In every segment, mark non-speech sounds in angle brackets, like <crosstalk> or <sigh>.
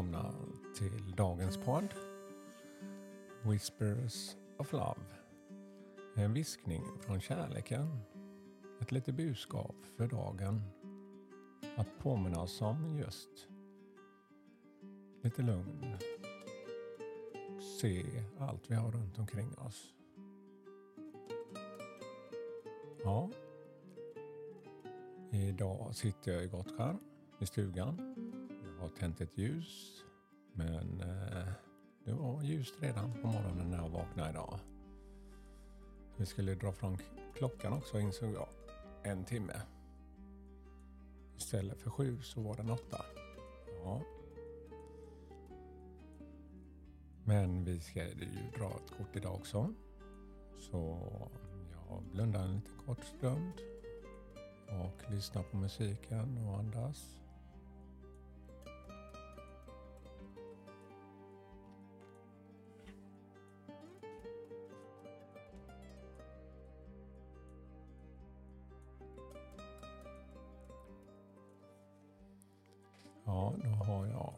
välkomna till dagens podd. Whispers of Love. En viskning från kärleken. Ett litet budskap för dagen. Att påminna oss om just lite lugn. Se allt vi har runt omkring oss. Ja. Idag sitter jag i Gottskär i stugan. Jag har tänt ett ljus. Men eh, det var ljust redan på morgonen när jag vaknade idag. Vi skulle dra fram klockan också insåg jag. En timme. Istället för sju så var den åtta. Ja. Men vi ska ju dra ett kort idag också. Så jag blundar en liten kort stund och lyssnar på musiken och andas. Då har jag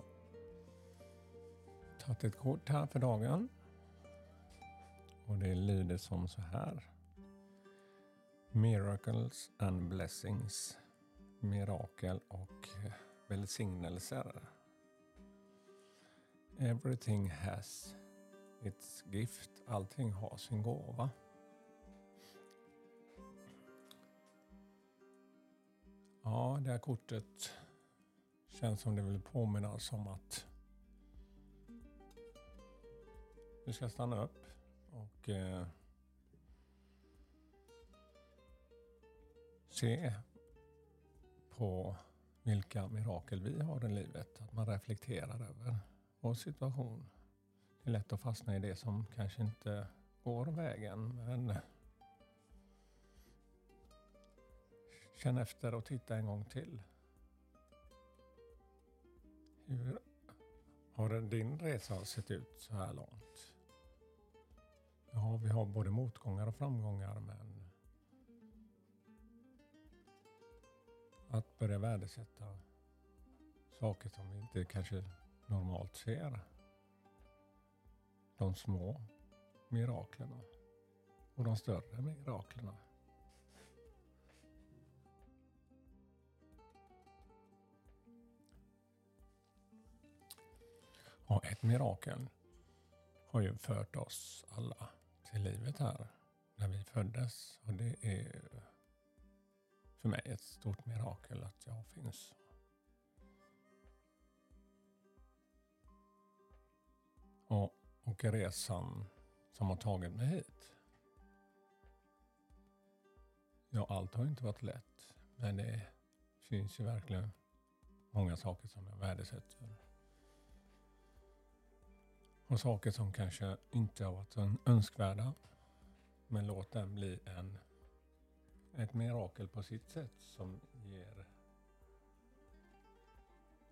tagit ett kort här för dagen. Och det lyder som så här. Miracles and blessings. Mirakel och välsignelser. Everything has its gift. Allting har sin gåva. Ja, det här kortet känns som det vill påminna oss om att vi ska stanna upp och eh, se på vilka mirakel vi har i livet. Att man reflekterar över vår situation. Det är lätt att fastna i det som kanske inte går vägen. Men känn efter och titta en gång till. Hur har din resa sett ut så här långt? Ja, vi har både motgångar och framgångar men att börja värdesätta saker som vi inte kanske normalt ser. De små miraklerna och de större miraklerna. Och ett mirakel har ju fört oss alla till livet här när vi föddes. Och det är för mig ett stort mirakel att jag finns. Och, och resan som har tagit mig hit. Ja, allt har inte varit lätt. Men det finns ju verkligen många saker som jag värdesätter. Och saker som kanske inte har varit önskvärda. Men låt den bli en, ett mirakel på sitt sätt som ger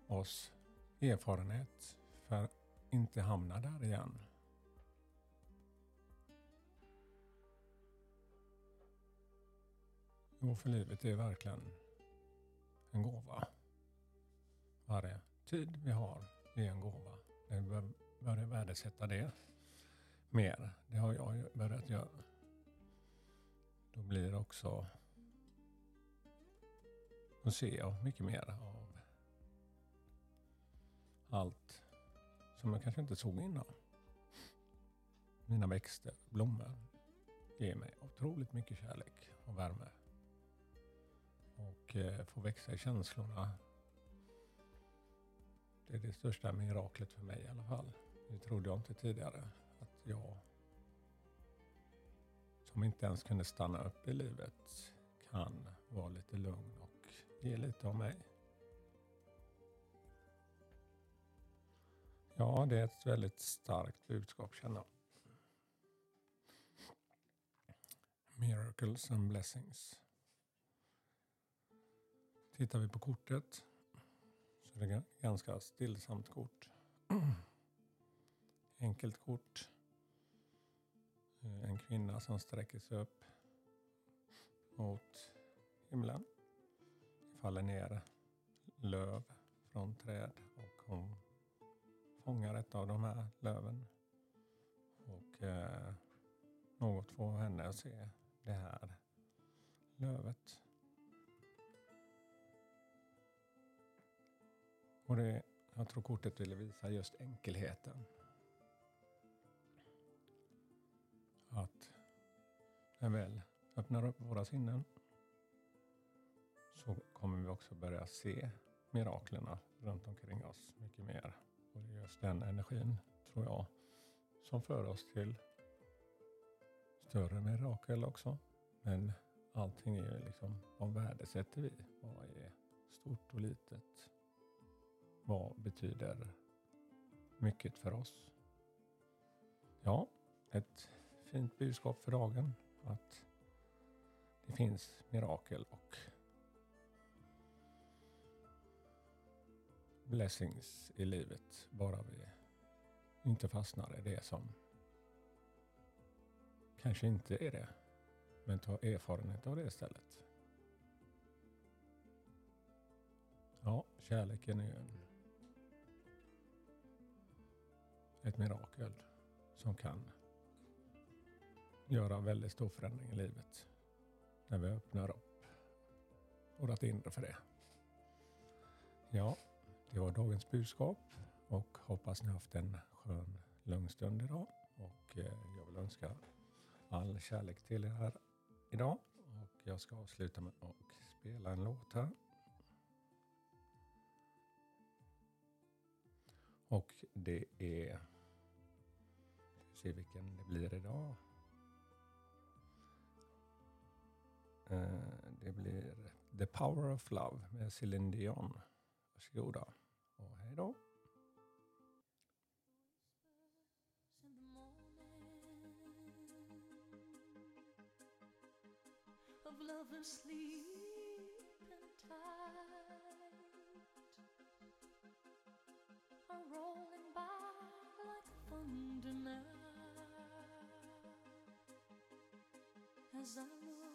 oss erfarenhet för att inte hamna där igen. Jo, för livet är verkligen en gåva. Varje tid vi har är en gåva. Vi börjat värdesätta det mer. Det har jag börjat göra. Då blir också då ser jag mycket mer av allt som jag kanske inte såg innan. Mina växter, blommor ger mig otroligt mycket kärlek och värme. Och eh, få växa i känslorna. Det är det största miraklet för mig i alla fall. Det trodde jag inte tidigare. Att jag som inte ens kunde stanna upp i livet kan vara lite lugn och ge lite av mig. Ja, det är ett väldigt starkt budskap känner jag. Miracles and blessings. Tittar vi på kortet så är det ett ganska stillsamt kort. <clears throat> Enkelt kort. Eh, en kvinna som sträcker sig upp mot himlen. Det faller ner löv från träd och hon fångar ett av de här löven. Och eh, något får henne att se det här lövet. Och det, jag tror kortet ville visa just enkelheten. Att när vi väl öppnar upp våra sinnen så kommer vi också börja se miraklerna runt omkring oss mycket mer. Och det är just den energin, tror jag, som för oss till större mirakel också. Men allting är ju liksom, vad värdesätter vi? Vad är stort och litet? Vad betyder mycket för oss? Ja, ett fint budskap för dagen. Att det finns mirakel och blessings i livet. Bara vi inte fastnar i det som kanske inte är det. Men ta erfarenhet av det istället. Ja, kärleken är ju ett mirakel som kan göra väldigt stor förändring i livet. När vi öppnar upp vårt inre för det. Ja, det var dagens budskap och hoppas ni haft en skön lugn stund idag. Och eh, jag vill önska all kärlek till er här idag. Och jag ska avsluta med att spela en låt här. Och det är, se vilken det blir idag. Det blir The Power of Love med Céline Dion. Varsågoda och hej då. of love and sleep and are rolling by like thunder now as I look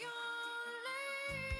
you leave.